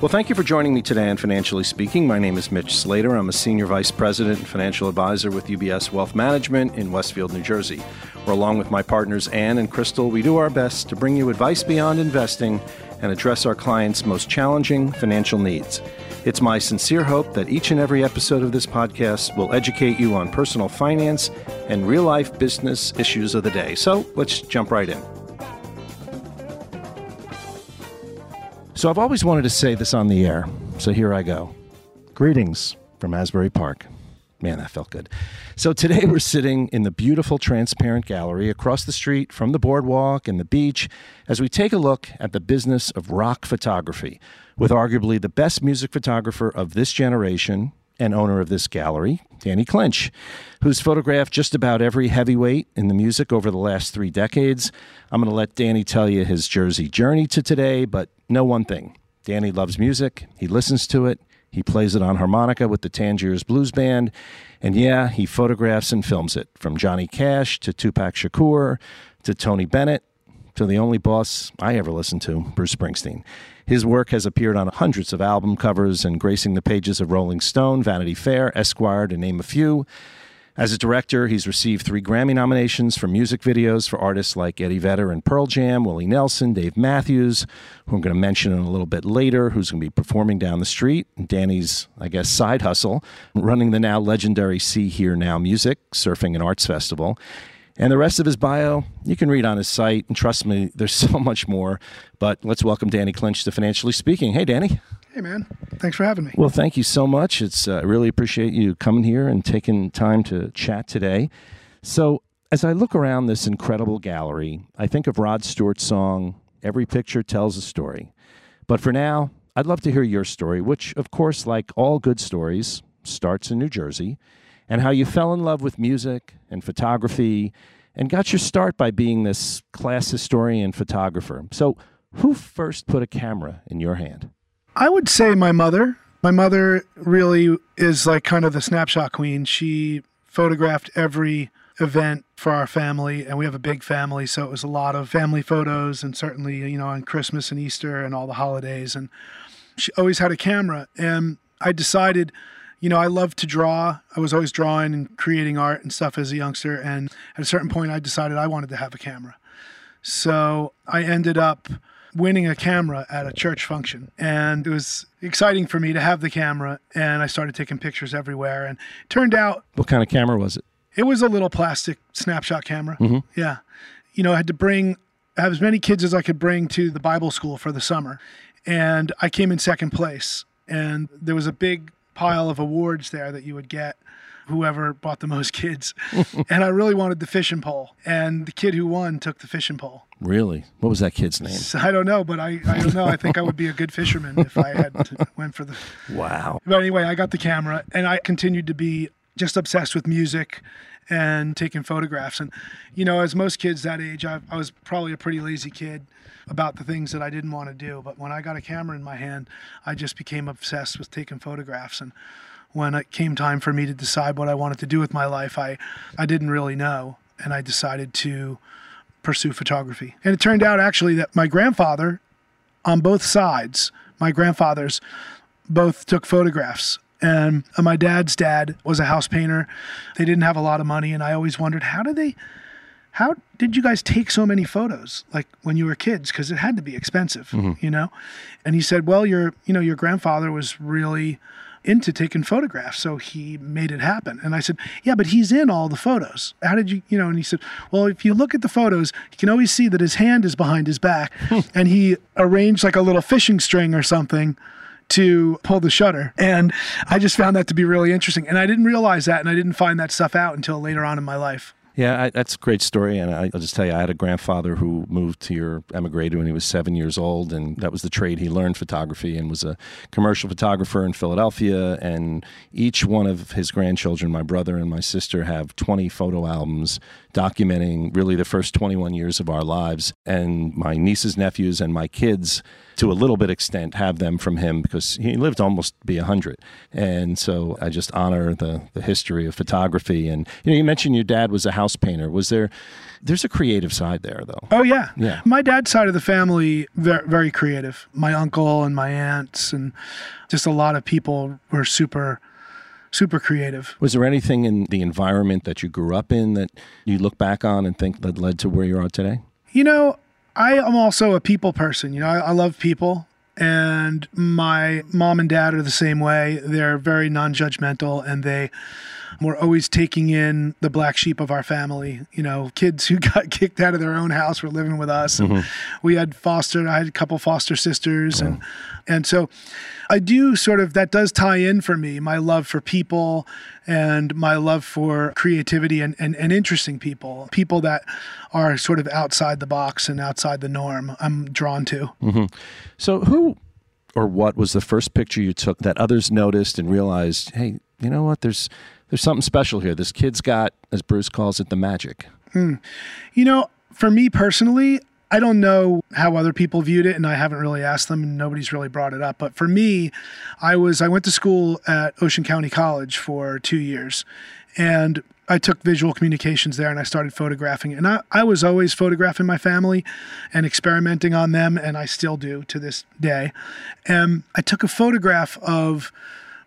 Well, thank you for joining me today on Financially Speaking. My name is Mitch Slater. I'm a Senior Vice President and Financial Advisor with UBS Wealth Management in Westfield, New Jersey, where, along with my partners Ann and Crystal, we do our best to bring you advice beyond investing and address our clients' most challenging financial needs. It's my sincere hope that each and every episode of this podcast will educate you on personal finance and real life business issues of the day. So let's jump right in. So I've always wanted to say this on the air, so here I go. Greetings from Asbury Park. Man, that felt good. So today we're sitting in the beautiful transparent gallery across the street from the boardwalk and the beach as we take a look at the business of rock photography with arguably the best music photographer of this generation and owner of this gallery, Danny Clinch, who's photographed just about every heavyweight in the music over the last three decades. I'm going to let Danny tell you his Jersey journey to today, but know one thing. Danny loves music, he listens to it, he plays it on harmonica with the Tangiers Blues Band, and yeah, he photographs and films it from Johnny Cash to Tupac Shakur to Tony Bennett to the only boss I ever listened to, Bruce Springsteen. His work has appeared on hundreds of album covers and gracing the pages of Rolling Stone, Vanity Fair, Esquire, to name a few. As a director, he's received three Grammy nominations for music videos for artists like Eddie Vedder and Pearl Jam, Willie Nelson, Dave Matthews, who I'm going to mention in a little bit later, who's going to be performing down the street. Danny's, I guess, side hustle, running the now legendary Sea Hear Now Music, Surfing and Arts Festival. And the rest of his bio, you can read on his site. And trust me, there's so much more. But let's welcome Danny Clinch to Financially Speaking. Hey, Danny. Hey, man. Thanks for having me. Well, thank you so much. It's uh, I really appreciate you coming here and taking time to chat today. So, as I look around this incredible gallery, I think of Rod Stewart's song, Every Picture Tells a Story. But for now, I'd love to hear your story, which, of course, like all good stories, starts in New Jersey, and how you fell in love with music and photography and got your start by being this class historian photographer. So, who first put a camera in your hand? I would say my mother. My mother really is like kind of the snapshot queen. She photographed every event for our family and we have a big family so it was a lot of family photos and certainly you know on christmas and easter and all the holidays and she always had a camera and i decided you know i love to draw i was always drawing and creating art and stuff as a youngster and at a certain point i decided i wanted to have a camera so i ended up winning a camera at a church function. And it was exciting for me to have the camera. And I started taking pictures everywhere. And turned out. What kind of camera was it? It was a little plastic snapshot camera. Mm-hmm. Yeah. You know, I had to bring, have as many kids as I could bring to the Bible school for the summer. And I came in second place. And there was a big pile of awards there that you would get whoever bought the most kids. and I really wanted the fishing pole. And the kid who won took the fishing pole. Really? What was that kid's name? I don't know, but I, I don't know. I think I would be a good fisherman if I had went for the. Wow. But anyway, I got the camera and I continued to be just obsessed with music and taking photographs. And, you know, as most kids that age, I, I was probably a pretty lazy kid about the things that I didn't want to do. But when I got a camera in my hand, I just became obsessed with taking photographs. And when it came time for me to decide what I wanted to do with my life, I, I didn't really know. And I decided to pursue photography. And it turned out actually that my grandfather, on both sides, my grandfathers both took photographs. And my dad's dad was a house painter. They didn't have a lot of money. And I always wondered, how did they, how did you guys take so many photos like when you were kids? Because it had to be expensive, mm-hmm. you know? And he said, well, your, you know, your grandfather was really into taking photographs. So he made it happen. And I said, Yeah, but he's in all the photos. How did you, you know? And he said, Well, if you look at the photos, you can always see that his hand is behind his back. and he arranged like a little fishing string or something to pull the shutter. And I just found that to be really interesting. And I didn't realize that. And I didn't find that stuff out until later on in my life. Yeah, I, that's a great story. And I, will just tell you, I had a grandfather who moved here, emigrated when he was seven years old, and that was the trade he learned photography and was a commercial photographer in Philadelphia. And each one of his grandchildren, my brother and my sister, have 20 photo albums documenting really the first 21 years of our lives. And my nieces, nephews, and my kids, to a little bit extent, have them from him because he lived almost to be 100. And so I just honor the, the history of photography. And you know, you mentioned your dad was a house painter. Was there, there's a creative side there, though. Oh yeah, Yeah. My dad's side of the family very, very creative. My uncle and my aunts and just a lot of people were super, super creative. Was there anything in the environment that you grew up in that you look back on and think that led to where you are today? You know, I am also a people person. You know, I, I love people. And my mom and dad are the same way. They're very non judgmental and they were always taking in the black sheep of our family. You know, kids who got kicked out of their own house were living with us. And mm-hmm. we had foster, I had a couple foster sisters. And, and so I do sort of, that does tie in for me, my love for people and my love for creativity and, and, and interesting people, people that are sort of outside the box and outside the norm. I'm drawn to. Mm-hmm. So, who or what was the first picture you took that others noticed and realized, hey, you know what? There's there's something special here. This kid's got, as Bruce calls it, the magic. Hmm. You know, for me personally, I don't know how other people viewed it, and I haven't really asked them, and nobody's really brought it up. But for me, I was I went to school at Ocean County College for two years, and I took visual communications there, and I started photographing. And I, I was always photographing my family and experimenting on them, and I still do to this day. And I took a photograph of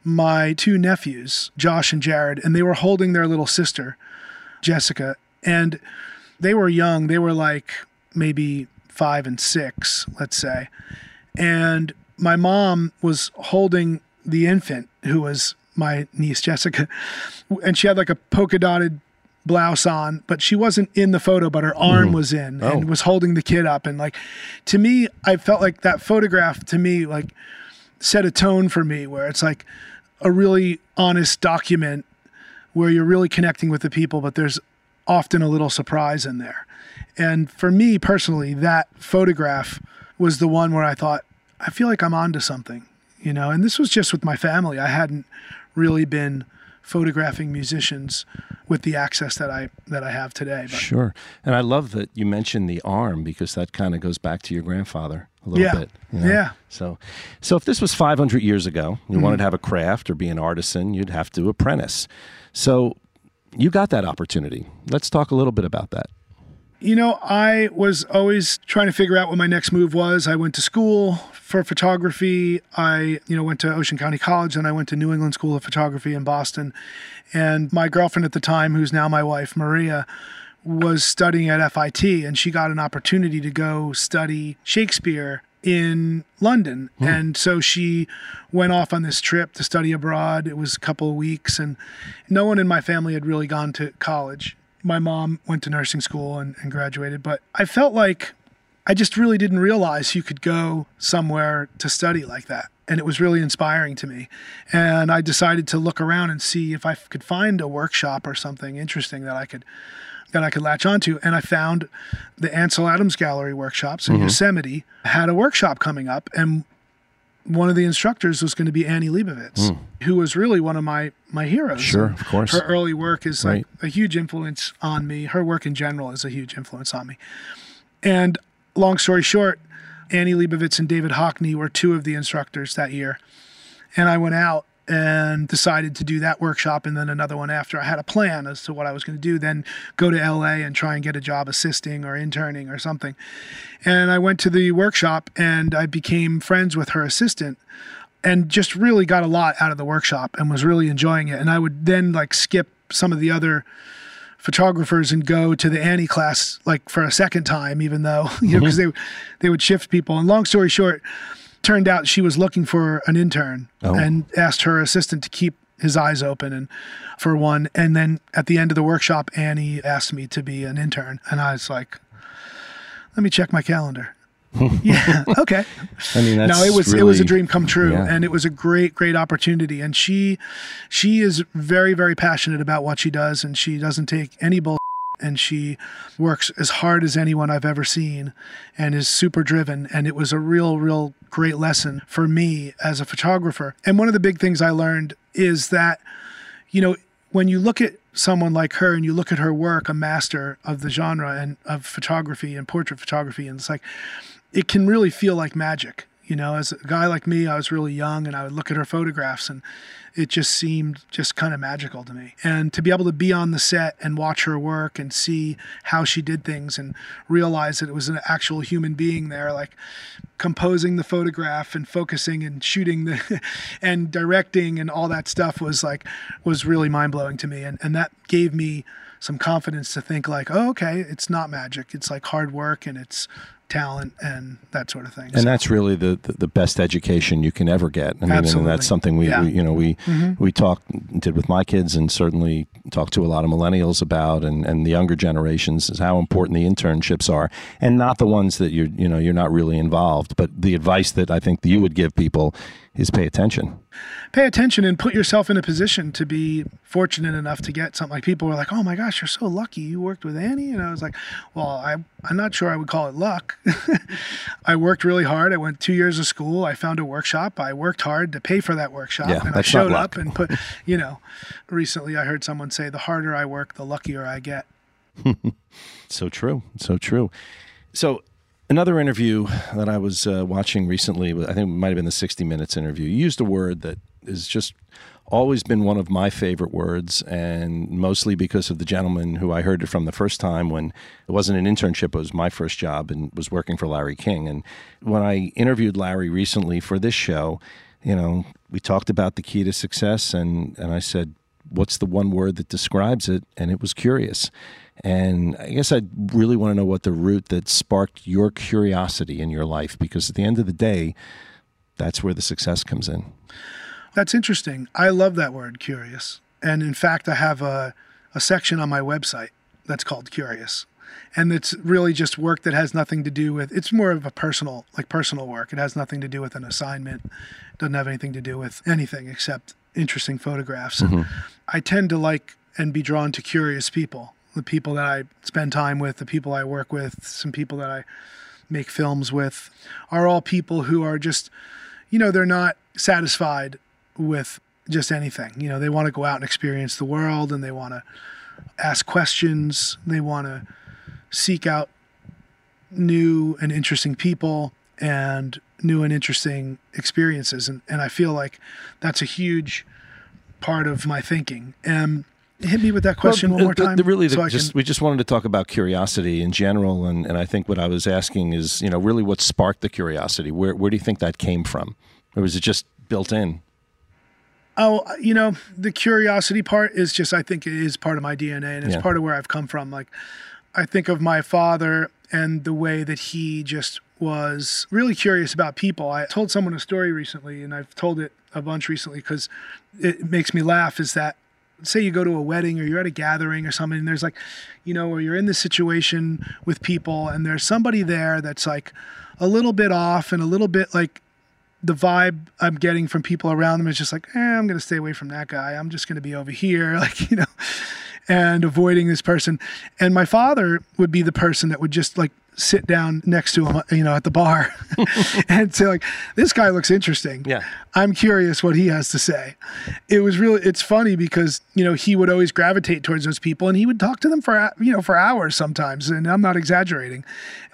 my two nephews, Josh and Jared, and they were holding their little sister, Jessica, and they were young. They were like maybe five and six, let's say. And my mom was holding the infant, who was my niece Jessica, and she had like a polka dotted blouse on, but she wasn't in the photo, but her hmm. arm was in Oh. and was holding the kid up. And like, to me, I felt like that photograph to me, like, set a tone for me where it's like a really honest document where you're really connecting with the people, but there's often a little surprise in there. And for me personally, that photograph was the one where I thought, I feel like I'm onto something, you know. And this was just with my family. I hadn't really been photographing musicians with the access that I that I have today. But Sure. And I love that you mentioned the arm because that kind of goes back to your grandfather a little Yeah. bit. you know? Yeah. So, so if this was 500 years ago, you Mm-hmm. wanted to have a craft or be an artisan, you'd have to apprentice. So, you got that opportunity. Let's talk a little bit about that. You know, I was always trying to figure out what my next move was. I went to school for photography. I, you know, went to Ocean County College and I went to New England School of Photography in Boston. And my girlfriend at the time, who's now my wife, Maria, was studying at FIT and she got an opportunity to go study Shakespeare in London. Hmm. And so she went off on this trip to study abroad. It was a couple of weeks and no one in my family had really gone to college. My mom went to nursing school and, and graduated, but I felt like I just really didn't realize you could go somewhere to study like that. And it was really inspiring to me. And I decided to look around and see if I could find a workshop or something interesting that I could that I could latch onto. And I found the Ansel Adams Gallery workshops in mm-hmm. Yosemite had a workshop coming up and one of the instructors was going to be Annie Leibovitz, hmm. who was really one of my my heroes. Sure, of course. Her early work is like a huge influence on me. Her work in general is a huge influence on me. And long story short, Annie Leibovitz and David Hockney were two of the instructors that year. And I went out and decided to do that workshop and then another one after. I had a plan as to what I was going to do, then go to LA and try and get a job assisting or interning or something. And I went to the workshop and I became friends with her assistant and just really got a lot out of the workshop and was really enjoying it. And I would then like skip some of the other photographers and go to the Annie class like for a second time, even though you know because mm-hmm. they they would shift people. And long story short, turned out she was looking for an intern Oh. and asked her assistant to keep his eyes open and for one. And then at the end of the workshop, Annie asked me to be an intern, and I was like, "Let me check my calendar." yeah, okay I mean, that's no it was it was a dream come true yeah. and it was a great great opportunity and she she is very very passionate about what she does and she doesn't take any bull and she works as hard as anyone I've ever seen and is super driven and it was a real real great lesson for me as a photographer and one of the big things I learned is that you know when you look at someone like her and you look at her work, a master of the genre and of photography and portrait photography, and it's like it can really feel like magic. You know, as a guy like me, I was really young and I would look at her photographs and it just seemed just kind of magical to me. And to be able to be on the set and watch her work and see how she did things and realize that it was an actual human being there, like composing the photograph and focusing and shooting the and directing and all that stuff was like was really mind blowing to me. And and that gave me some confidence to think like, oh, okay, it's not magic. It's like hard work and it's talent and that sort of thing. And so. that's really the, the, the, best education you can ever get. I mean, Absolutely. and that's something we, yeah. we you know, we, mm-hmm. we talked, did with my kids and certainly talked to a lot of millennials about and, and the younger generations is how important the internships are and not the ones that you're, you know, you're not really involved, but the advice that I think you would give people is pay attention. Pay attention and put yourself in a position to be fortunate enough to get something. Like people were like, "Oh my gosh, you're so lucky! You worked with Annie," and I was like, "Well, I, I'm not sure I would call it luck. I worked really hard. I went two years of school. I found a workshop. I worked hard to pay for that workshop, yeah, and I showed up and put. You know, recently I heard someone say, "The harder I work, the luckier I get." so true. So true. So Another interview that I was uh, watching recently, I think it might have been the 60 Minutes interview, used a word that is just always been one of my favorite words, and mostly because of the gentleman who I heard it from the first time when it wasn't an internship, it was my first job and was working for Larry King. And when I interviewed Larry recently for this show, you know, we talked about the key to success, and, and I said, What's the one word that describes it? And it was curious. And I guess I really want to know what the root that sparked your curiosity in your life, because at the end of the day, that's where the success comes in. That's interesting. I love that word, curious. And in fact, I have a, a section on my website that's called Curious. And it's really just work that has nothing to do with, it's more of a personal, like personal work. It has nothing to do with an assignment, it doesn't have anything to do with anything except interesting photographs. Mm-hmm. I tend to like and be drawn to curious people the people that I spend time with, the people I work with, some people that I make films with, are all people who are just, you know, they're not satisfied with just anything. You know, they want to go out and experience the world and they want to ask questions, they want to seek out new and interesting people and new and interesting experiences. And, and I feel like that's a huge part of my thinking. And hit me with that question well, one more time. Really, so just, can... we just wanted to talk about curiosity in general, and, and I think what I was asking is, you know, really what sparked the curiosity. Where where do you think that came from, or was it just built in? Oh, you know, the curiosity part is just I think it is part of my DNA, and it's yeah. part of where I've come from. Like, I think of my father and the way that he just was really curious about people. I told someone a story recently, and I've told it a bunch recently because it makes me laugh. Is that say you go to a wedding or you're at a gathering or something and there's like you know or you're in this situation with people and there's somebody there that's like a little bit off and a little bit like the vibe I'm getting from people around them is just like, eh, I'm going to stay away from that guy. I'm just going to be over here, like, you know, and avoiding this person. And my father would be the person that would just like sit down next to him, you know, at the bar and say like, this guy looks interesting. Yeah. I'm curious what he has to say. It was really, it's funny because, you know, he would always gravitate towards those people and he would talk to them for, you know, for hours sometimes. And I'm not exaggerating.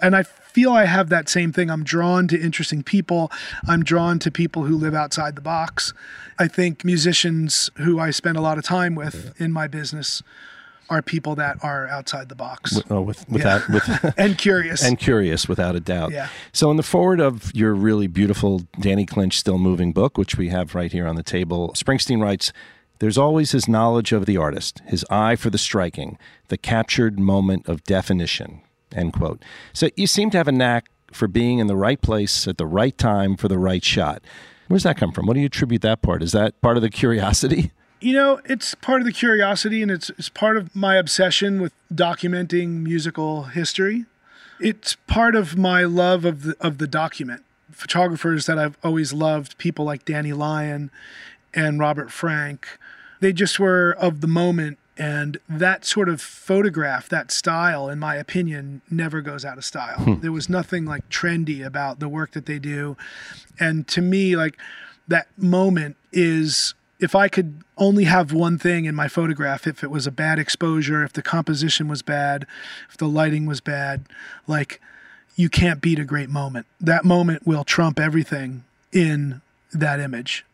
And I feel I have that same thing. I'm drawn to interesting people. I'm drawn to people who live outside the box. I think musicians who I spend a lot of time with in my business are people that are outside the box. With, oh, with, without, yeah. with and curious. And curious, without a doubt. Yeah. So, in the foreword of your really beautiful Danny Clinch Still Moving book, which we have right here on the table, Springsteen writes, there's always his knowledge of the artist, his eye for the striking, the captured moment of definition. End quote. So you seem to have a knack for being in the right place at the right time for the right shot. Where's that come from? What do you attribute that part? Is that part of the curiosity? You know, it's part of the curiosity and it's, it's part of my obsession with documenting musical history. It's part of my love of the, of the document. Photographers that I've always loved, people like Danny Lyon and Robert Frank, they just were of the moment. And that sort of photograph, that style, in my opinion, never goes out of style. Hmm. There was nothing like trendy about the work that they do. And to me, like that moment is if I could only have one thing in my photograph, if it was a bad exposure, if the composition was bad, if the lighting was bad, like you can't beat a great moment. That moment will trump everything in that image.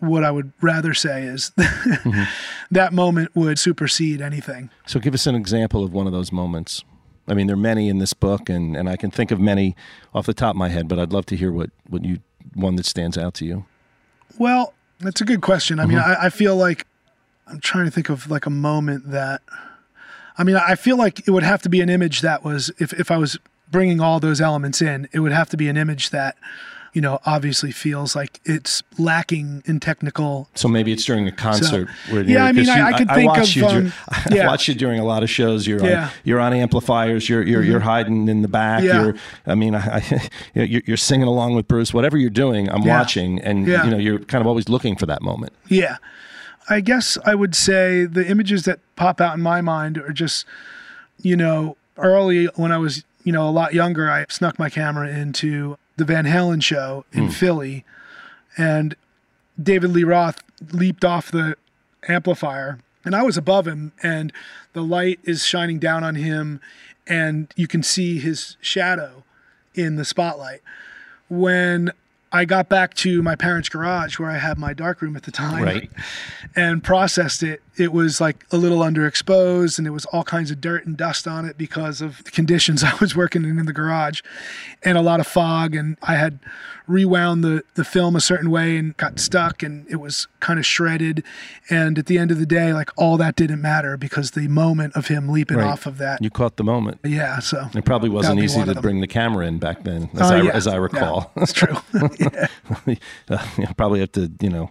What I would rather say is mm-hmm. that moment would supersede anything. So, give us an example of one of those moments. I mean, there are many in this book, and, and I can think of many off the top of my head, but I'd love to hear what, what you one that stands out to you. Well, that's a good question. I mm-hmm. mean, I, I feel like I'm trying to think of like a moment that. I mean, I feel like it would have to be an image that was if if I was bringing all those elements in, it would have to be an image that you know, obviously feels like it's lacking in technical. So maybe it's during a concert. So, where yeah, I mean, I, I, could I, think I of. You, um, I yeah. watch you during a lot of shows. You're yeah. on, you're on amplifiers. You're you're, mm-hmm. you're hiding in the back. Yeah. You're, I mean, I, you're, you're singing along with Bruce. Whatever you're doing, I'm yeah. watching, and you know, you're kind of always looking for that moment. Yeah, I guess I would say the images that pop out in my mind are just, you know, early when I was you know a lot younger, I snuck my camera into the Van Halen show in mm. Philly, and David Lee Roth leaped off the amplifier, and I was above him, and the light is shining down on him, and you can see his shadow in the spotlight. When I got back to my parents' garage where I had my darkroom at the time right. and processed it. It was like a little underexposed and there was all kinds of dirt and dust on it because of the conditions I was working in in the garage and a lot of fog. And I had rewound the, the film a certain way and got stuck and it was kind of shredded. And at the end of the day, like all that didn't matter because the moment of him leaping right. off of that. You caught the moment. Yeah. So it probably wasn't easy to bring the camera in back then, as, uh, I, yeah. as I recall. Yeah, that's true. yeah. uh, you probably have to, you know,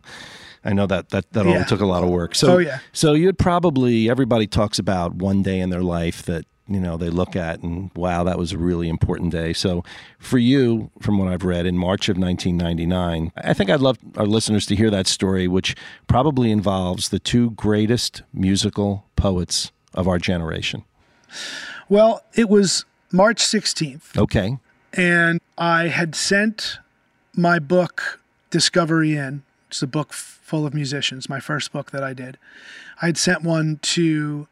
I know that that that yeah. all took a lot of work. So, oh, yeah. so you'd probably everybody talks about one day in their life that you know they look at and wow that was a really important day. So for you from what i've read in march of 1999 i think i'd love our listeners to hear that story which probably involves the two greatest musical poets of our generation. Well it was march 16th okay. And i had sent my book discovery in. It's a book full of musicians my first book that i did. I had sent one to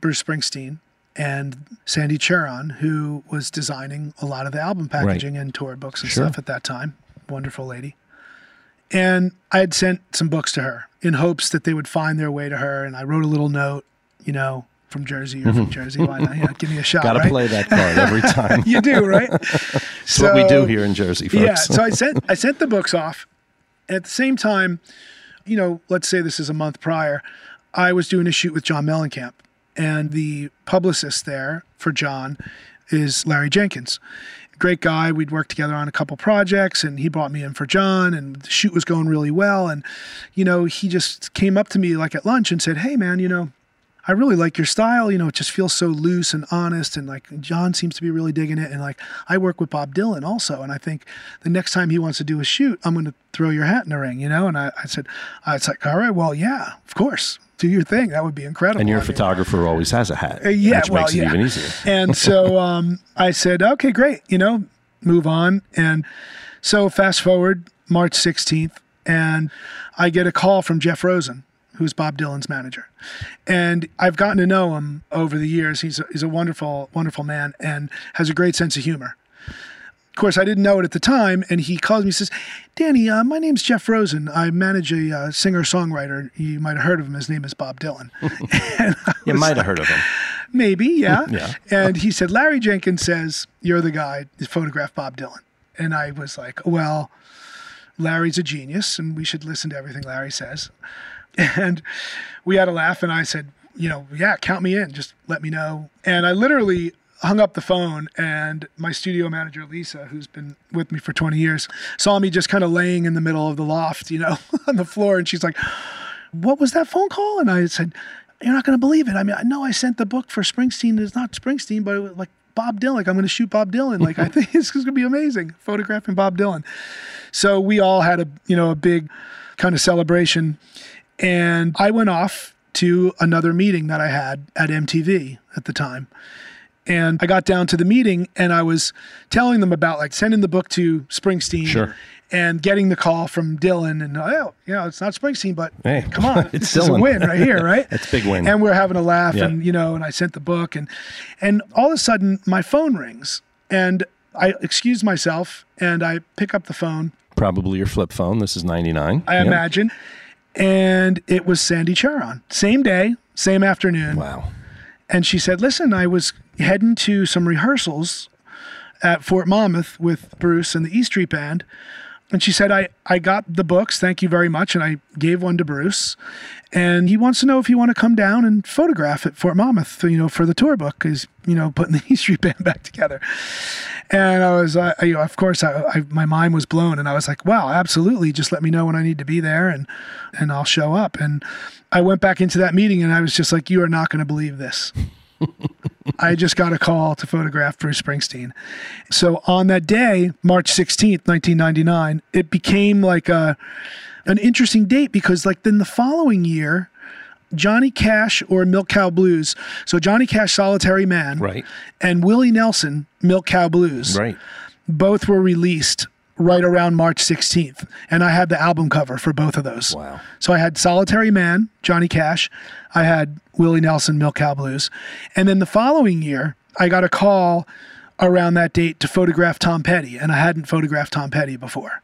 bruce springsteen and Sandy Choron, who was designing a lot of the album packaging right. and tour books and sure. stuff at that time. Wonderful lady. And I had sent some books to her in hopes that they would find their way to her. And I wrote a little note, you know, from Jersey or from mm-hmm. Jersey. Why not? You know, give me a shot. Got to right? play that card every time. you do, right? It's so, what we do here in Jersey, folks. Yeah. So I sent I sent the books off. At the same time, you know, let's say this is a month prior, I was doing a shoot with John Mellencamp and the publicist there for John is Larry Jenkins. Great guy. We'd worked together on a couple projects, and he brought me in for John, and the shoot was going really well. And, you know, he just came up to me like at lunch and said, Hey, man, you know, I really like your style. You know, it just feels so loose and honest. And like John seems to be really digging it. And like I work with Bob Dylan also. And I think the next time he wants to do a shoot, I'm going to throw your hat in the ring, you know? And I, I said, I was like, all right, well, yeah, of course do your thing. That would be incredible. And your I photographer always has a hat. Uh, yeah, which well, makes it yeah. even easier. and so um, I said, okay, great. You know, move on. And so fast forward March 16th, and I get a call from Jeff Rosen, who's Bob Dylan's manager. And I've gotten to know him over the years. He's a, he's a wonderful, wonderful man and has a great sense of humor. Of course, I didn't know it at the time, and he calls me and says, Danny, uh, my name's Jeff Rosen. I manage a uh, singer songwriter. You might have heard of him. His name is Bob Dylan. you might have heard of him. Maybe, yeah. yeah. and he said, Larry Jenkins says, You're the guy to photograph Bob Dylan. And I was like, Well, Larry's a genius, and we should listen to everything Larry says. And we had a laugh, and I said, you know, yeah, count me in. Just let me know. And I literally hung up the phone and my studio manager lisa who's been with me for 20 years saw me just kind of laying in the middle of the loft you know on the floor. And she's like what was that phone call? And i said you're not going to believe it. I mean i know i sent the book for springsteen. It's not springsteen but it was like bob dylan. Like i'm going to shoot bob dylan. Like i think this is going to be amazing photographing bob dylan. So we all had a you know a big kind of celebration. And i went off to another meeting that i had at mtv at the time and I got down to the meeting and I was telling them about like sending the book to Springsteen. Sure. and getting the call from Dylan and oh, you know, it's not Springsteen, but Hey, come on, it's this is a win right here, right? It's a big win. And we're having a laugh, Yeah. and you know, and I sent the book, and and all of a sudden my phone rings, and I excuse myself, and I pick up the phone, Probably your flip phone. This is 99. I Yep. imagine, and it was Sandy Choron, same day, same afternoon, Wow. and she said, "Listen, I was heading to some rehearsals at Fort Monmouth with Bruce and the E Street Band." And she said, I, I got the books, thank you very much. And I gave one to Bruce. And he wants to know if you want to come down and photograph at Fort Monmouth, you know, for the tour book, because, you know, putting the E Street Band back together. And I was, you know, of course, I, I, my mind was blown. And I was like, wow, absolutely. Just let me know when I need to be there and, and I'll show up. And I went back into that meeting and I was just like, you are not going to believe this. I just got a call to photograph Bruce Springsteen. So on that day, March 16th, 1999, it became like a an interesting date because like then the following year, Johnny Cash or Milk Cow Blues. So Johnny Cash Solitary Man Right. and Willie Nelson Milk Cow Blues Right. both were released right around March 16th. And I had the album cover for both of those. Wow. So I had Solitary Man, Johnny Cash. I had Willie Nelson, Milk Cow Blues. And then the following year, I got a call around that date to photograph Tom Petty. And I hadn't photographed Tom Petty before.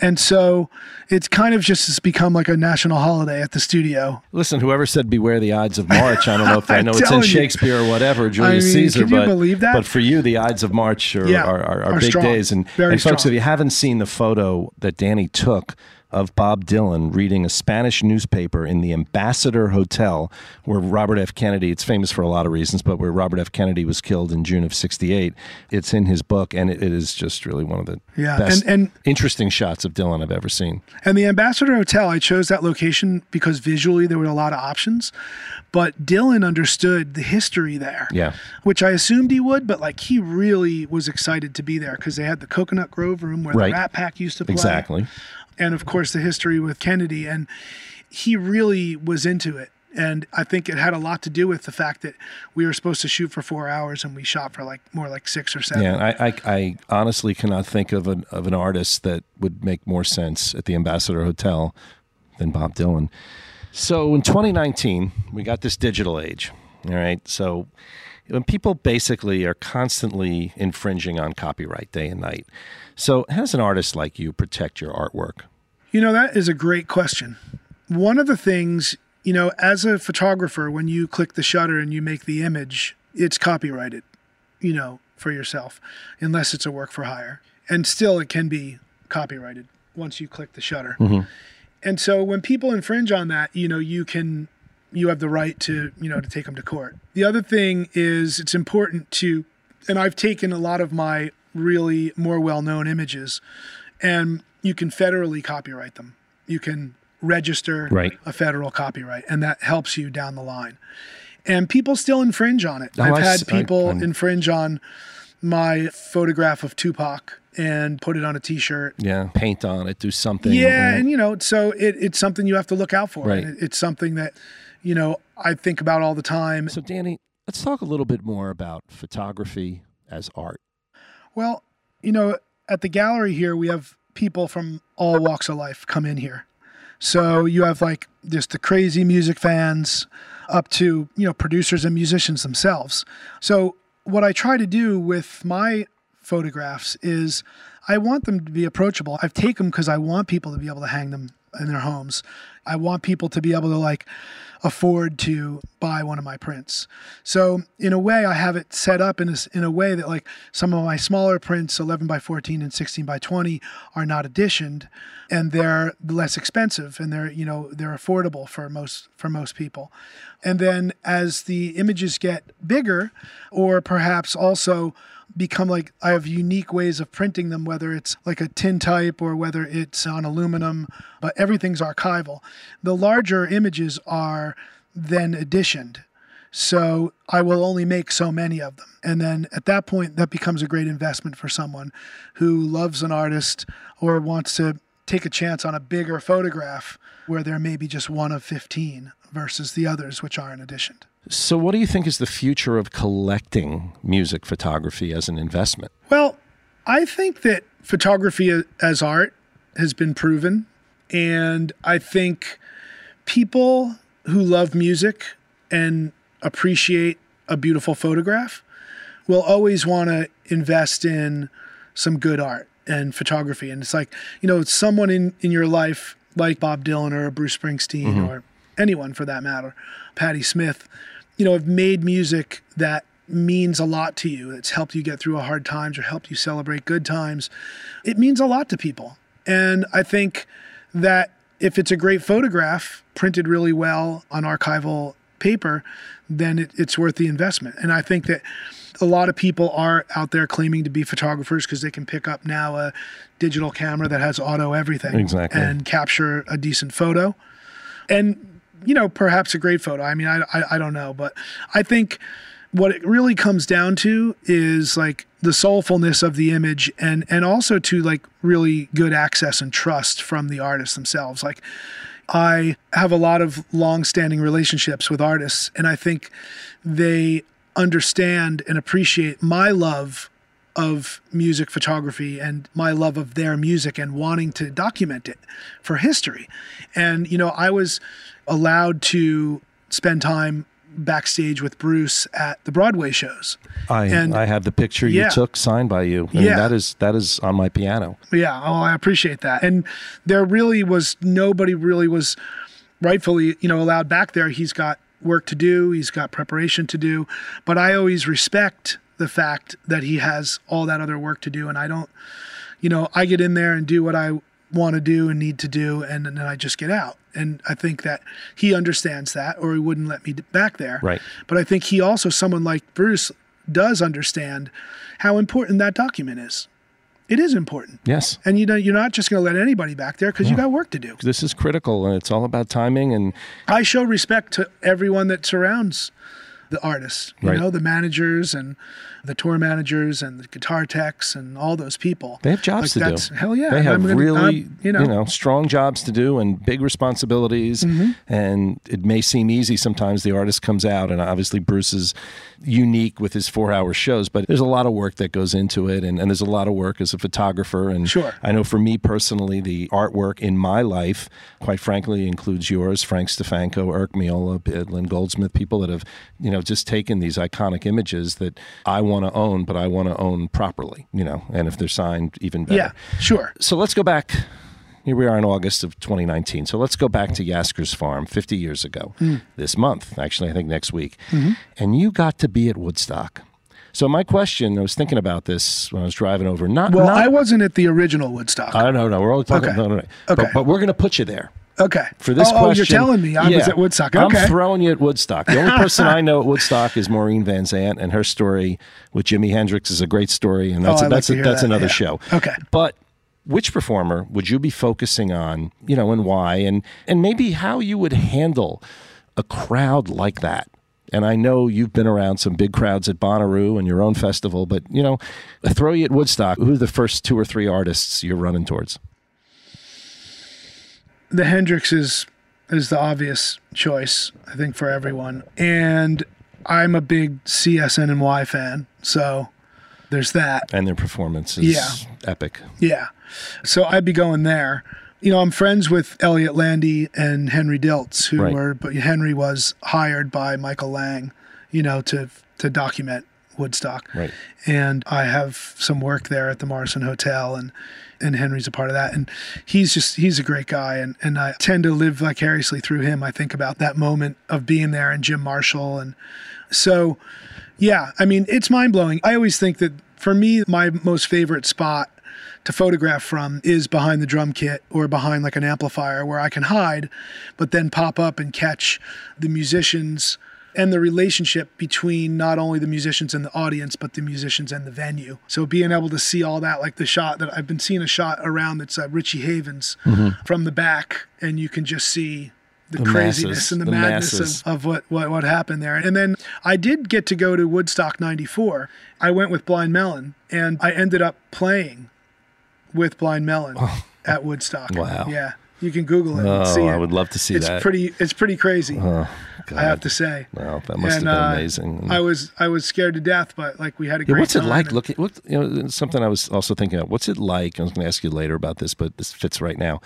And so it's kind of just has become like a national holiday at the studio. Listen, whoever said "Beware the Ides of March," I don't know if I know it's in telling you. Shakespeare or whatever, Julius mean, Caesar, can you but believe that? but for you, the Ides of March are Yeah, are, are, are big strong. days. And, and folks, strong. if you haven't seen the photo that Danny took of Bob Dylan reading a Spanish newspaper in the Ambassador Hotel, where Robert F. Kennedy, it's famous for a lot of reasons, but where Robert F. Kennedy was killed in June of '68, it's in his book, and it, it is just really one of the Yeah, best, and- and- interesting shots of Dylan I've ever seen. And the Ambassador Hotel, I chose that location because visually there were a lot of options. But Dylan understood the history there. Yeah. Which I assumed he would, but like he really was excited to be there because they had the Coconut Grove room where Right. the Rat Pack used to play. Exactly. And of course the history with Kennedy. And he really was into it. And I think it had a lot to do with the fact that we were supposed to shoot for four hours and we shot for like more like six or seven. Yeah, I, I, I honestly cannot think of an of an artist that would make more sense at the Ambassador Hotel than Bob Dylan. So in 2019, we got this digital age. All right, so when people basically are constantly infringing on copyright day and night, so how does an artist like you protect your artwork? You know, that is a great question. One of the things, you know, as a photographer, when you click the shutter and you make the image, it's copyrighted, you know, for yourself, unless it's a work for hire. And still, it can be copyrighted once you click the shutter. Mm-hmm. And so when people infringe on that, you know, you can, you have the right to, you know, to take them to court. The other thing is it's important to, and I've taken a lot of my really more well known images and you can federally copyright them. You can register Right. a federal copyright, and that helps you down the line. And people still infringe on it. Oh, I've I had s- I- people I'm- infringe on my photograph of Tupac and put it on a T-shirt. Yeah, paint on it, do something. Yeah, and you know, so it, it's something you have to look out for. Right. It- it's something that, you know, I think about all the time. So Danny, let's talk a little bit more about photography as art. Well, you know, at the gallery here, we have people from all walks of life come in here. So you have like just the crazy music fans up to, you know, producers and musicians themselves. So what I try to do with my photographs is I want them to be approachable. I've taken them because I want people to be able to hang them in their homes. I want people to be able to like afford to buy one of my prints. So in a way, I have it set up in a, in a way that like some of my smaller prints, 11 by 14 and 16 by 20, are not editioned, and they're less expensive and they're you know they're affordable for most for most people. And then as the images get bigger, or perhaps also become like I have unique ways of printing them, whether it's like a tin type or whether it's on aluminum, but everything's archival. The larger images are then editioned. So I will only make so many of them. And then at that point, that becomes a great investment for someone who loves an artist or wants to take a chance on a bigger photograph where there may be just one of 15 versus the others, which aren't editioned. So, what do you think is the future of collecting music photography as an investment? Well, I think that photography as art has been proven. And I think people who love music and appreciate a beautiful photograph will always want to invest in some good art and photography. And it's like, you know, someone in, in your life like Bob Dylan or Bruce Springsteen mm-hmm. or anyone for that matter, Patti Smith, you know, have made music that means a lot to you. It's helped you get through a hard times or helped you celebrate good times. It means a lot to people. And I think that if it's a great photograph printed really well on archival paper, then it, it's worth the investment. And I think that a lot of people are out there claiming to be photographers because they can pick up now a digital camera that has auto everything Exactly. and capture a decent photo. And, you know, perhaps a great photo. I mean, I, I, I don't know, but I think what it really comes down to is like the soulfulness of the image and and also to like really good access and trust from the artists themselves like i have a lot of long-standing relationships with artists and i think they understand and appreciate my love of music photography and my love of their music and wanting to document it for history and you know i was allowed to spend time backstage with Bruce at the Broadway shows. I And- I have the picture you took signed by you. And Yeah. that is that is on my piano. Yeah, oh, I appreciate that. And there really was nobody really was rightfully, you know, allowed back there. He's got work to do, he's got preparation to do, but I always respect the fact that he has all that other work to do and I don't you know, I get in there and do what I want to do and need to do and then I just get out. And I think that he understands that or he wouldn't let me back there. Right. But I think he also someone like Bruce does understand how important that document is. It is important. Yes. And you know, you're not just going to let anybody back there because you got work to do. This is critical and it's all about timing and I show respect to everyone that surrounds the artists, you Right. know, the managers and the tour managers and the guitar techs and all those people. they have jobs Like, to that's- do. Hell yeah. They have gonna- really, I'm- you know, strong jobs to do and big responsibilities. Mm-hmm. And it may seem easy sometimes. The artist comes out, and obviously Bruce is unique with his four-hour shows, but there's a lot of work that goes into it, and, and there's a lot of work as a photographer. And Sure. I know for me personally, the artwork in my life, quite frankly, includes yours, Frank Stefanko, Eric Meola, Lynn Goldsmith, people that have, you know, just taken these iconic images that I want to own, but I want to own properly, you know, and if they're signed, even better. yeah, sure. So let's go back. Here we are in August of 2019. So let's go back to Yasgur's farm 50 years ago, Hmm. this month, actually, I think next week. Mm-hmm. And you got to be at Woodstock. So my question, I was thinking about this when I was driving over. Not, Well, not I wasn't at the original Woodstock. I don't know. No, we're only talking. Okay. No, no, no. Okay. But, but we're going to put you there okay. for this oh, question. oh, you're telling me I was at Woodstock. Okay. I'm throwing you at Woodstock. The only person I know at Woodstock is Maureen Van Zandt, and her story with Jimi Hendrix is a great story, and that's Oh, like that's a, that's that, another yeah. show. Okay. But which performer would you be focusing on? You know, and why, and and maybe how you would handle a crowd like that. And I know you've been around some big crowds at Bonnaroo and your own festival, but you know, throw you at Woodstock. Who are the first two or three artists you're running towards? The Hendrix is is the obvious choice, I think, for everyone. And I'm a big CSN and Y fan, so there's that. And their performance is Yeah. epic. Yeah. So I'd be going there. You know, I'm friends with Elliott Landy and Henry Diltz, who Right. were, but Henry was hired by Michael Lang, you know, to to document Woodstock. Right. And I have some work there at the Morrison Hotel, and and Henry's a part of that. And he's just he's a great guy, and and I tend to live vicariously through him. I think about that moment of being there, and Jim Marshall, and so yeah, I mean, it's mind blowing. I always think that for me, my most favorite spot to photograph from is behind the drum kit or behind like an amplifier where I can hide, but then pop up and catch the musicians and the relationship between not only the musicians and the audience, but the musicians and the venue. So being able to see all that, like the shot that I've been seeing a shot around that's uh, Richie Havens from the back, and you can just see the, The craziness masses, and the, the madness of, of what, what what happened there. And then I did get to go to Woodstock '94. I went with Blind Melon, and I ended up playing with Blind Melon at Woodstock. Wow. Yeah. You can Google it. Oh, and see it. I would love to see it's that. pretty. It's pretty crazy. Oh, I have to say. Well, that must And, have been uh, amazing. I was I was scared to death, but like we had a Yeah, great what's it like looking? What, you know, something I was also thinking of. What's it like? I was going to ask you later about this, but this fits right now.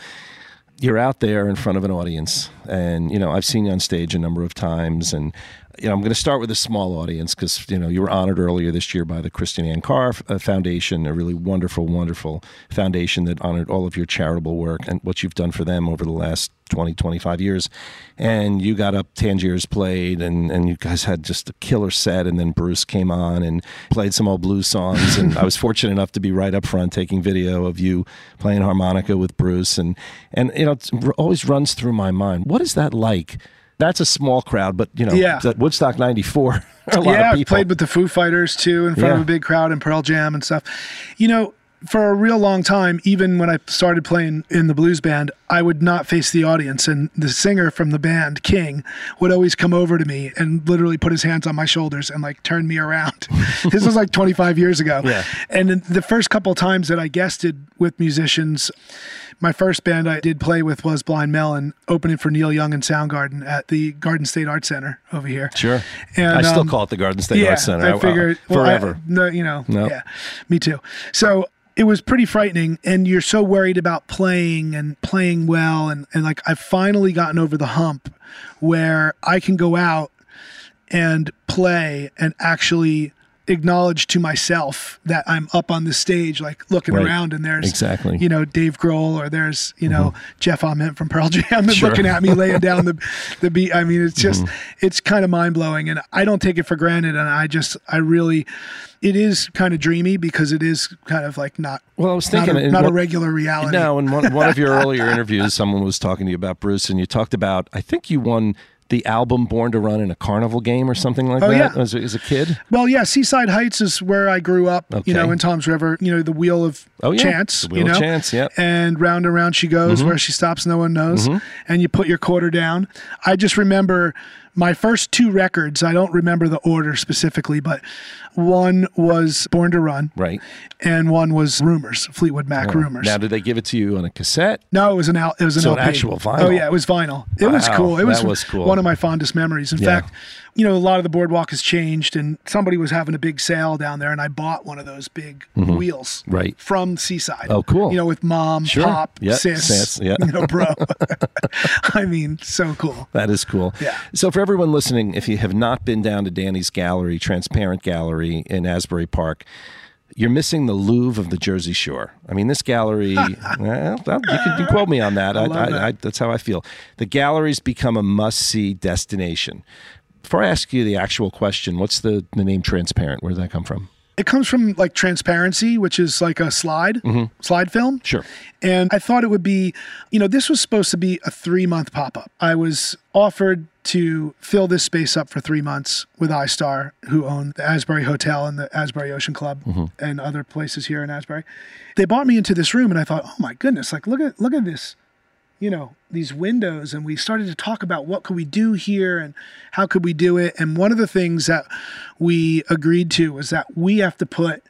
You're out there in front of an audience, and you know I've seen you on stage a number of times, and you know I'm going to start with a small audience because you know you were honored earlier this year by the Kristen Ann Carr uh, Foundation, a really wonderful, wonderful foundation that honored all of your charitable work and what you've done for them over the last 20, 25 years. And you got up, Tangiers played, and, and you guys had just a killer set. And then Bruce came on and played some old blues songs. And I was fortunate enough to be right up front taking video of you playing harmonica with Bruce. And, and you know, it always runs through my mind. What is that like? That's a small crowd, but you know, Yeah. Woodstock '94, a lot yeah, of people. played with the Foo Fighters too in front of a big crowd and Pearl Jam and stuff. You know, for a real long time, even when I started playing in the blues band, I would not face the audience, and the singer from the band, King, would always come over to me and literally put his hands on my shoulders and like turn me around. this was like 25 years ago. Yeah. And the first couple times that I guested with musicians, my first band I did play with was Blind Melon, opening for Neil Young and Soundgarden at the Garden State Art Center over here. Sure, And, I still um, call it the Garden State yeah, Arts Center. I figured well, I- forever. no, you know, No. yeah, me too. So it was pretty frightening, and you're so worried about playing and playing well, and and like I've finally gotten over the hump where I can go out and play and actually acknowledge to myself that I'm up on the stage, like looking Right. around, and there's Exactly. you know Dave Grohl or there's you know Jeff Ament from Pearl Jam Mm-hmm. Sure. looking at me laying down the the beat. I mean, it's just Mm-hmm. it's kind of mind blowing, and I don't take it for granted. And I just I really, it is kind of dreamy because it is kind of like not Well, I was not, thinking a, in not a regular reality. No, in one, one of your earlier interviews, someone was talking to you about Bruce, and you talked about, I think you won the album Born to Run in a carnival game or something like Oh, that yeah. as, a, as a kid. Well, yeah, Seaside Heights is where I grew up. okay. You know, in Toms River. You know, the Wheel of Oh, yeah. Chance. The Wheel you know, of Chance, yeah. Mm-hmm. And round and round she goes, where she stops, no one knows. And you put your quarter down. I just remember my first two records. I don't remember the order specifically, but one was Born to Run, Right. and one was Rumors, Fleetwood Mac oh. Rumors. Now, did they give it to you on a cassette? No, it was an al- it was an So LP. actual vinyl. Oh yeah, it was vinyl. It was cool. It was, was cool. one of my fondest memories. In Yeah. fact, you know, a lot of the boardwalk has changed, and somebody was having a big sale down there, and I bought one of those big wheels Mm-hmm. Right. from Seaside. Oh, cool. You know, with mom, Sure. pop, Yeah, sis, sis, yeah. you know, bro. I mean, so cool. That is cool. Yeah. So, for everyone listening, if you have not been down to Danny's Gallery, Transparent Gallery in Asbury Park, you're missing the Louvre of the Jersey Shore. I mean, this gallery, well, you, can, quote me on that. I, I, that. I, that's how I feel. The gallery's become a must see destination. Before I ask you the actual question, what's the, the name Transparent? Where did that come from? It comes from like transparency, which is like a slide, slide film. Mm-hmm. Sure. And I thought it would be, you know, this was supposed to be a three month pop up. I was offered to fill this space up for three months with iStar, who own the Asbury Hotel and the Asbury Ocean Club and other places here in Asbury. They bought me into this room and I thought, oh my goodness, like look at look at this, you know, these windows. And we started to talk about what could we do here and how could we do it. And one of the things that we agreed to was that we have to put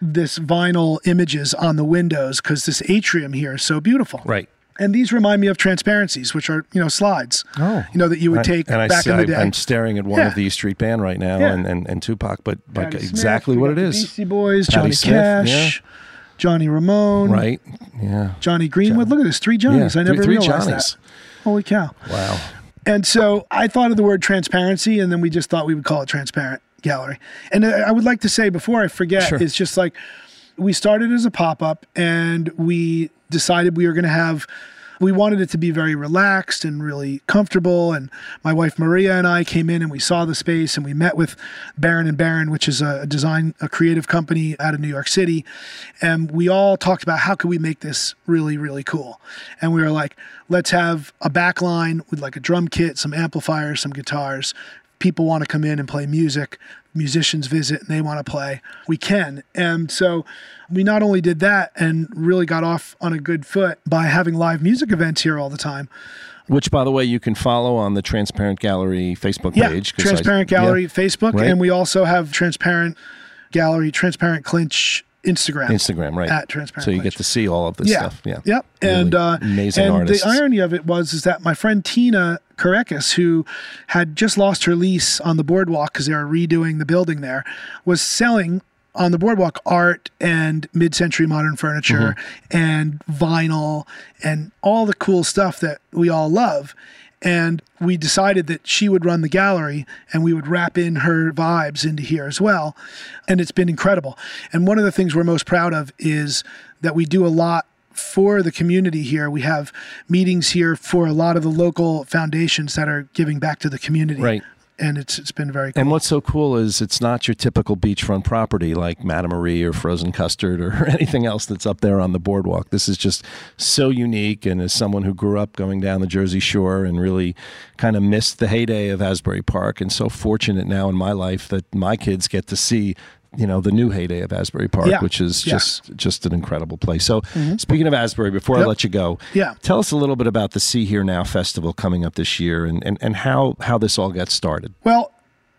this vinyl images on the windows because this atrium here is so beautiful. Right. And these remind me of transparencies, which are, you know, slides. Oh. You know, that you would I- take I back see, in the I- day. I'm staring at one Yeah. of the E Street Band right now Yeah. and, and, and Tupac, but like Smith, exactly what it is. Beastie Boys, Johnny Smith, Cash, Johnny Ramone, Right. Yeah. Jonny Greenwood. Look at this, three Johnnies. Yeah, I never three realized Johnnies. that. Holy cow. Wow. And so I thought of the word transparency, and then we just thought we would call it Transparent Gallery. And I I would like to say before I forget, Sure. it's just like we started as a pop up, and we decided we were going to have. We wanted it to be very relaxed and really comfortable. And my wife Maria and I came in and we saw the space and we met with Baron and Baron, which is a design, a creative company out of New York City. And we all talked about how could we make this really, really cool. And we were like, let's have a back line with like a drum kit, some amplifiers, some guitars. People want to come in and play music. Musicians visit and they want to play. We can. And so we not only did that and really got off on a good foot by having live music events here all the time. Which, by the way, you can follow on the Transparent Gallery Facebook Yeah, page. 'cause I- Transparent yeah. Gallery Facebook, Right. and we also have Transparent Gallery, Transparent Clinch Instagram. Instagram, right? At Transparent So you get to see all of this yeah. stuff. Yeah. Yep. Really and uh, amazing and artists. the irony of it was is that my friend Tina Karekis, who had just lost her lease on the boardwalk because they were redoing the building there, was selling on the boardwalk art and mid-century modern furniture Mm-hmm. and vinyl and all the cool stuff that we all love. And we decided that she would run the gallery and we would wrap in her vibes into here as well. And it's been incredible. And one of the things we're most proud of is that we do a lot for the community here. We have meetings here for a lot of the local foundations that are giving back to the community. Right. And it's it's been very cool. And what's so cool is it's not your typical beachfront property like Madame Marie or Frozen Custard or anything else that's up there on the boardwalk. This is just so unique. And as someone who grew up going down the Jersey Shore and really kind of missed the heyday of Asbury Park, and so fortunate now in my life that my kids get to see. You know the new heyday of Asbury Park, Yeah. which is Yeah. just just an incredible place. So, mm-hmm. speaking of Asbury, before I let you go, Yeah. tell us a little bit about the Sea Hear Now festival coming up this year, and, and, and how how this all got started. well,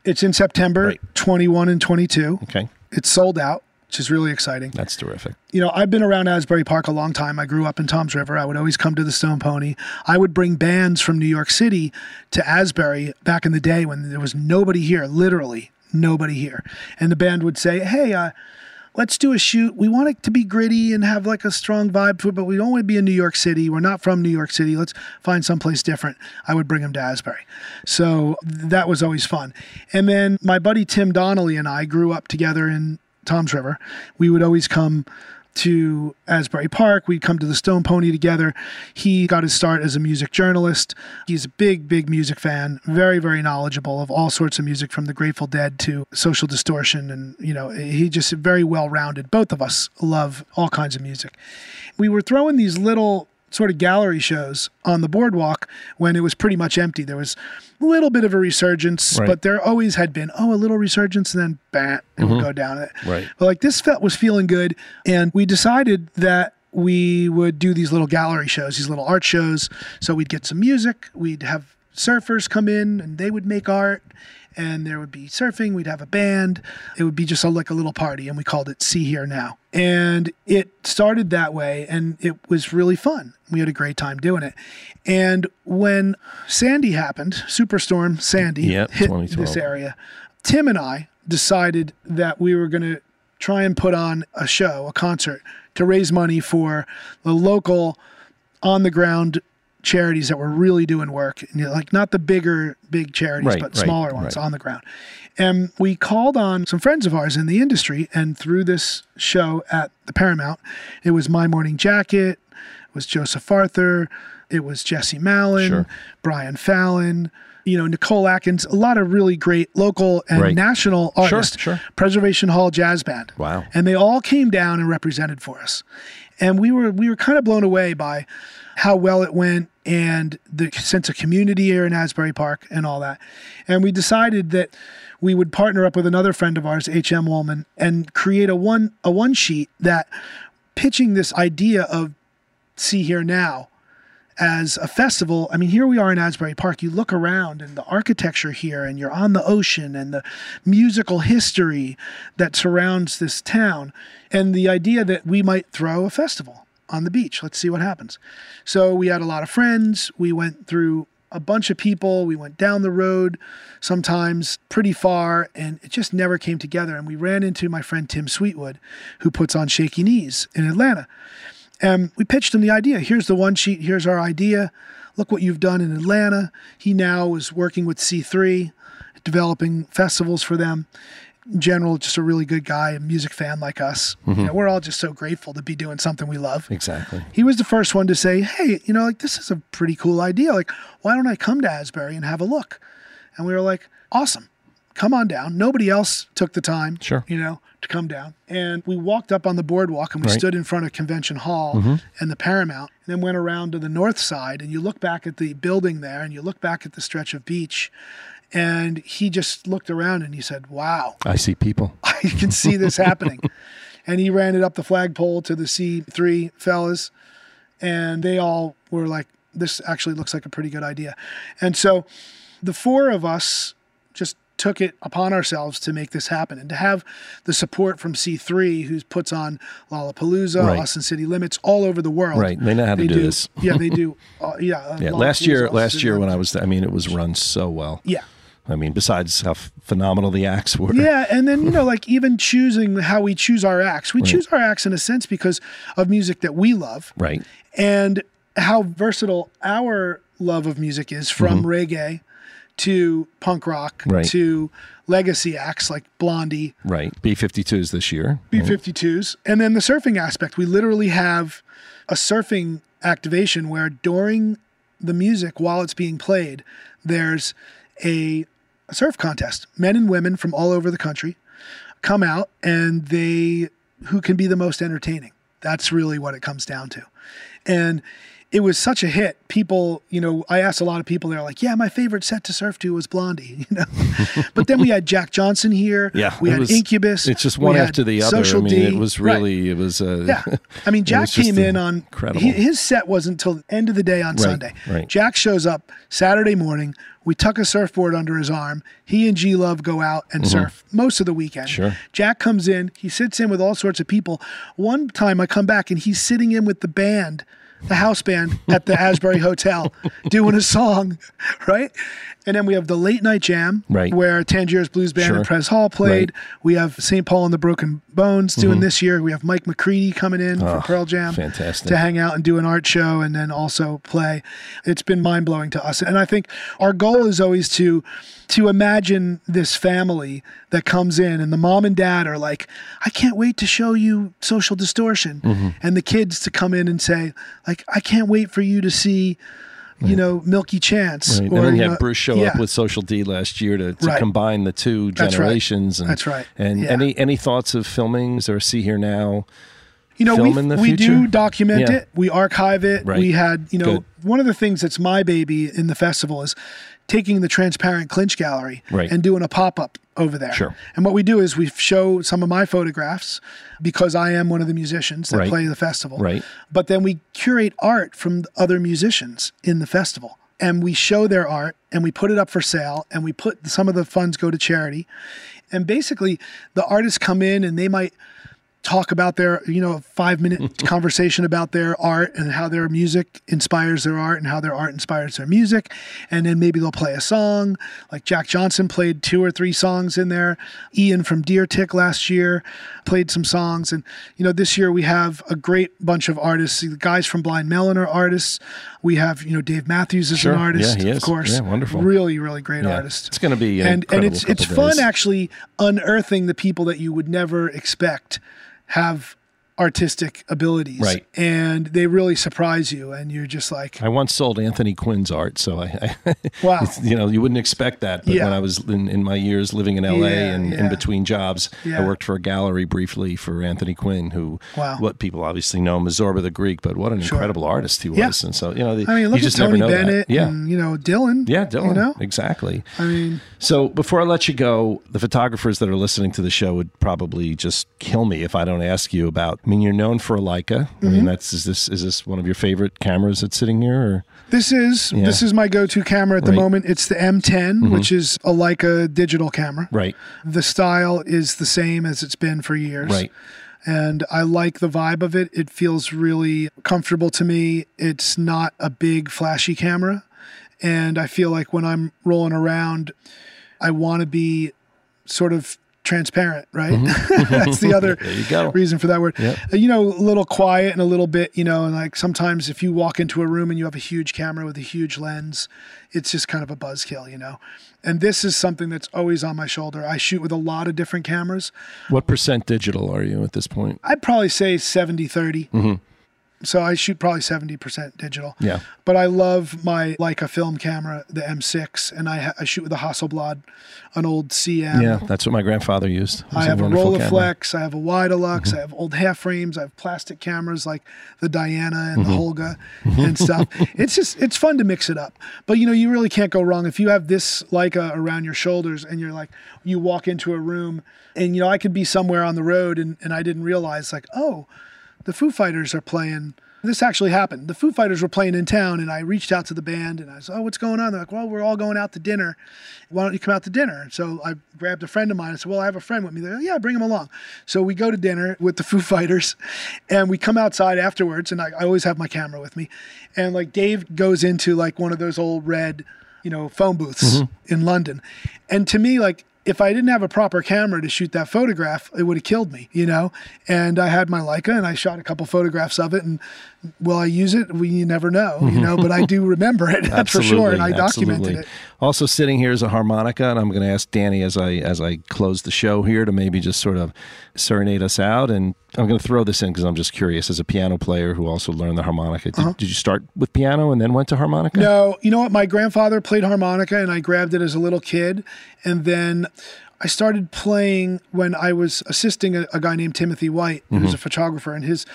it's in September Right. 21 and 22. Okay, It's sold out, which is really exciting. that's terrific. you know, I've been around Asbury Park a long time. I grew up in Toms River. I would always come to the Stone Pony. I would bring bands from New York City to Asbury back in the day when there was nobody here, literally nobody here. And the band would say, "Hey, uh, let's do a shoot. We want it to be gritty and have like a strong vibe to it, but we don't want to be in New York City. We're not from New York City. Let's find someplace different." I would bring them to Asbury. So that was always fun. And then my buddy Tim Donnelly and I grew up together in Toms River. We would always come to Asbury Park. We'd come to the Stone Pony together. He got his start as a music journalist. He's a big, big music fan, very, very knowledgeable of all sorts of music from the Grateful Dead to Social Distortion. And, you know, he just very well rounded. Both of us love all kinds of music. We were throwing these little sort of gallery shows on the boardwalk when it was pretty much empty. There was a little bit of a resurgence, Right. but there always had been, oh, a little resurgence, and then bam, it would mm-hmm. go down. It. Right. But like this felt was feeling good, and we decided that we would do these little gallery shows, these little art shows. So we'd get some music, we'd have surfers come in, and they would make art, and there would be surfing. We'd have a band. It would be just a, like a little party, and we called it Sea Hear Now. And it started that way, and it was really fun. We had a great time doing it. And when Sandy happened, Superstorm Sandy Yep, hit this area, Tim and I decided that we were going to try and put on a show, a concert, to raise money for the local on the ground charities that were really doing work. You know, like not the bigger, big charities, Right, but right, smaller ones right. on the ground. And we called on some friends of ours in the industry, and through this show at the Paramount, it was My Morning Jacket, it was Joseph Arthur, it was Jesse Malin, Sure. Brian Fallon, you know, Nicole Atkins, a lot of really great local and national Sure, artists. sure. Preservation Hall Jazz Band. Wow. And they all came down and represented for us. And we were we were kind of blown away by how well it went and the sense of community here in Asbury Park and all that. And we decided that we would partner up with another friend of ours, H.M. Wallman, and create a one a one sheet that pitching this idea of Sea Hear Now as a festival. I mean, here we are in Asbury Park. You look around and the architecture here, and you're on the ocean and the musical history that surrounds this town, and the idea that we might throw a festival on the beach. Let's see what happens. So we had a lot of friends. We went through a bunch of people. We went down the road sometimes pretty far, and it just never came together. And we ran into my friend Tim Sweetwood, who puts on Shaky Knees in Atlanta. And we pitched him the idea. Here's the one sheet. Here's our idea. Look what you've done in Atlanta. He now is working with C3, developing festivals for them. In general, just a really good guy, a music fan like us. You mm-hmm. know, we're all just so grateful to be doing something we love. Exactly. He was the first one to say, "Hey, you know, like this is a pretty cool idea. Like, why don't I come to Asbury and have a look?" And we were like, "Awesome, come on down." Nobody else took the time, Sure. you know, to come down. And we walked up on the boardwalk and we Right. stood in front of Convention Hall mm-hmm. and the Paramount, and then went around to the north side. And you look back at the building there, and you look back at the stretch of beach, and he just looked around and he said, "Wow." I see people. I can see this happening. and he ran it up the flagpole to the C3 fellas, and they all were like, this actually looks like a pretty good idea. And so the four of us just took it upon ourselves to make this happen and to have the support from C3, who puts on Lollapalooza, Right. Austin City Limits, all over the world. Right. They know how to do this. yeah, they do. Uh, yeah. uh, Yeah, last year, Lollapalooza, last Austin year City when I Limits. was, I mean, it was run so well. Yeah. I mean, besides how phenomenal the acts were. Yeah, and then you know, like even choosing how we choose our acts, we choose our acts in a sense because of music that we love, Right. and how versatile our love of music is from reggae to punk rock Mm-hmm. Right. to legacy acts like Blondie, Right. B 52s this year. B52s, and then the surfing aspect. We literally have a surfing activation where during the music, while it's being played, there's a, a surf contest. Men and women from all over the country come out and they who can be the most entertaining. That's really what it comes down to. And it was such a hit. People, you know, I asked a lot of people, they're like, yeah, my favorite set to surf to was Blondie, you know. but then we had Jack Johnson here. Yeah, We had was- Incubus. It's just one after the other. Social I mean, D. it was Right. really, it was. Uh, Yeah. I mean, Jack came in on incredible. he- his set wasn't until the end of the day on Sunday. right. Jack shows up Saturday morning. We tuck a surfboard under his arm. He and G Love go out and surf most of the weekend. Mm-hmm. Sure. Jack comes in. He sits in with all sorts of people. One time I come back and he's sitting in with the band, the house band at the Asbury Hotel, doing a song, right? And then we have the late night jam, Right. where Tangiers Blues Band Sure. and Pres Hall played. Right. We have St. Paul and the Broken Bones doing this year. We have Mike McCready coming in Oh, for Pearl Jam fantastic. to hang out and do an art show and then also play. It's been mind blowing to us. And I think our goal is always to to imagine this family that comes in and the mom and dad are like, I can't wait to show you social distortion. Mm-hmm. And the kids to come in and say, like, I can't wait for you to see you know, Milky Chance. Right. or, and then you you had know- Bruce show yeah. up with Social D last year to, to Right. combine the two generations. That's right. And, That's right. And Yeah. any any thoughts of filming? Is there a Sea Hear Now? you know, film we in the we do document Yeah. it. We archive it. We had, you know, Good. one of the things that's my baby in the festival is taking the transparent clinch gallery Right. and doing a pop up over there. Sure. And what we do is we show some of my photographs because I am one of the musicians that Right. play the festival. Right. But then we curate art from other musicians in the festival. And we show their art and we put it up for sale and we put some of the funds go to charity. And basically the artists come in and they might talk about their, you know, five minute conversation about their art and how their music inspires their art and how their art inspires their music. And then maybe they'll play a song. Like Jack Johnson played two or three songs in there. Ian from Deer Tick last year played some songs. And, you know, this year we have a great bunch of artists. The guys from Blind Melon are artists. We have, you know, Dave Matthews is Sure. an artist, Yeah, he of is. course. Yeah, wonderful. Really, really great Yeah. artist It's going to be an and and it's it's couple fun days. actually unearthing the people that you would never expect have artistic abilities Right. and they really surprise you and you're just like I once sold Anthony Quinn's art, so I, I Wow. you know, you wouldn't expect that. But Yeah. when I was in, in my years living in LA Yeah, and yeah. in between jobs, I worked for a gallery briefly for Anthony Quinn, who Wow. what people obviously know him as Zorba the Greek, but what an incredible artist he was. And so, you know, the, I mean look you at just never Tony know that. Yeah. and you know Dylan yeah, Dylan. you know Exactly. I mean So before I let you go, the photographers that are listening to the show would probably just kill me if I don't ask you about. I mean, you're known for a Leica. I Mm-hmm. mean, that's is this is this one of your favorite cameras that's sitting here? Or this is this is my go-to camera at the Right. Mm-hmm. moment it's the M10 which is a Leica digital camera right, the style is the same as it's been for years right, and I like the vibe of it. It feels really comfortable to me. It's not a big flashy camera, and I feel like when I'm rolling around, I want to be sort of transparent, right? That's the other Mm-hmm. There you go. reason for that word. Yep. Uh, You know, a little quiet and a little bit, you know, and like sometimes if you walk into a room and you have a huge camera with a huge lens, it's just kind of a buzzkill, you know. And this is something that's always on my shoulder. I shoot with a lot of different cameras. What percent digital are you at this point? I'd probably say 70 30. Mm-hmm. So I shoot probably 70% digital. Yeah. But I love my Leica film camera, the M6, and I, ha- I shoot with a Hasselblad, an old CM. Yeah, that's what my grandfather used. I have a camera. Mm-hmm. Rolleiflex, I have a Widelux, I have old half frames, I have plastic cameras like the Diana and Mm-hmm. the Holga and stuff. It's just it's fun to mix it up. But you know, you really can't go wrong if you have this Leica around your shoulders and you're like you walk into a room and you know I could be somewhere on the road and, and I didn't realize like, oh, the Foo Fighters are playing This actually happened. The Foo Fighters were playing in town, and I reached out to the band and I said, Oh, what's going on? They're like, Well, we're all going out to dinner. Why don't you come out to dinner? So I grabbed a friend of mine. I said, Well, I have a friend with me. They're like, Yeah, bring him along. So we go to dinner with the Foo Fighters, and we come outside afterwards, and I, I always have my camera with me. And like Dave goes into like one of those old red, you know, phone booths mm-hmm. in London. And to me, like, if I didn't have a proper camera to shoot that photograph, it would have killed me, you know? And I had my Leica and I shot a couple photographs of it. And will I use it? We you never know, you mm-hmm. know, but I do remember it, that's for sure. And I documented it. Also sitting here is a harmonica, and I'm going to ask Danny as I as I close the show here to maybe just sort of serenade us out. And I'm going to throw this in because I'm just curious. As a piano player who also learned the harmonica, did, did you start with piano and then went to harmonica? Uh-huh. No, you know what? My grandfather played harmonica and I grabbed it as a little kid. And then I started playing when I was assisting a, a guy named Timothy White, who was a photographer, and his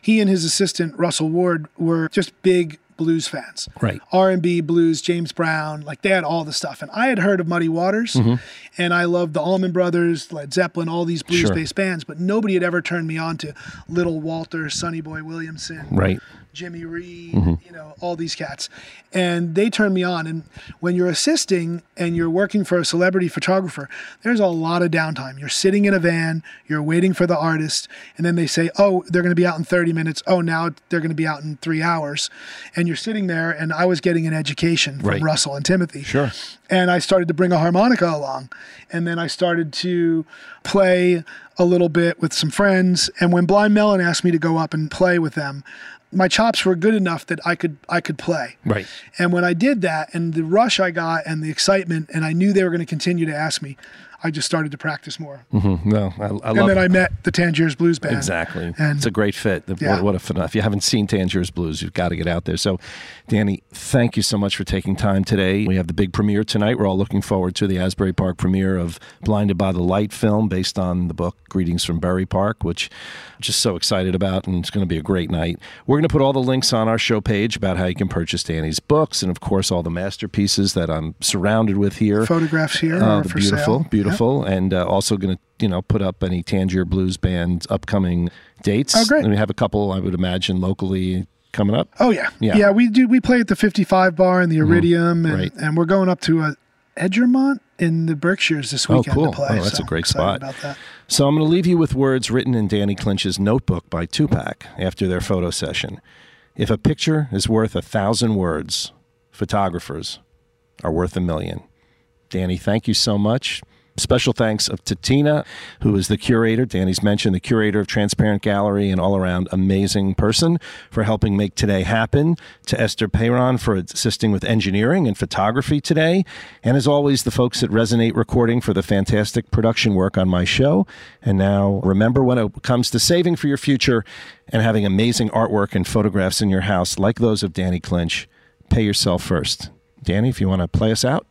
he and his assistant Russell Ward were just big blues fans. Right. R&B, blues, James Brown, like they had all the stuff. And I had heard of Muddy Waters mm-hmm. and I loved the Allman Brothers, Led Zeppelin, all these blues-based bands, but nobody had ever turned me on to Little Walter, Sonny Boy Williamson, Right. Jimmy Reed, mm-hmm. you know, all these cats. And they turned me on. And when you're assisting and you're working for a celebrity photographer, there's a lot of downtime. You're sitting in a van, you're waiting for the artist, and then they say, oh, they're going to be out in 30 minutes. Oh, now they're going to be out in three hours. And you're sitting there, and I was getting an education from Right. Russell and Timothy. Sure. And I started to bring a harmonica along. And then I started to play a little bit with some friends. And when Blind Melon asked me to go up and play with them, my chops were good enough that I could I could play. Right. And when I did that and the rush I got and the excitement and I knew they were going to continue to ask me, I just started to practice more. No, I, I And love then I met the Tangiers Blues Band. Exactly. And it's a great fit. Yeah. What, what a phenom- If you haven't seen Tangiers Blues, you've got to get out there. So, Danny, thank you so much for taking time today. We have the big premiere tonight. We're all looking forward to the Asbury Park premiere of Blinded by the Light film based on the book Greetings from Bury Park, which I'm just so excited about, and it's going to be a great night. We're going to put all the links on our show page about how you can purchase Danny's books and, of course, all the masterpieces that I'm surrounded with here. photographs here Uh, are the for beautiful, sale. beautiful, and uh, also going to you know put up any Tangier Blues Band upcoming dates. Oh, great. And we have a couple, I would imagine, locally coming up. Oh yeah. Yeah. yeah, We do. We play at the 55 bar in the Iridium, and, Right. and we're going up to uh, Egremont in the Berkshires this Oh, weekend cool. to play. Oh, that's so a great spot. So I'm going to leave you with words written in Danny Clinch's notebook by Tupac after their photo session. If a picture is worth a thousand words, photographers are worth a million. Danny, thank you so much. Special thanks to Tina, who is the curator. Danny's mentioned the curator of Transparent Gallery, and all around amazing person for helping make today happen. To Esther Peyron for assisting with engineering and photography today. And as always, the folks at Resonate Recording for the fantastic production work on my show. And now remember when it comes to saving for your future and having amazing artwork and photographs in your house like those of Danny Clinch, pay yourself first. Danny, if you want to play us out.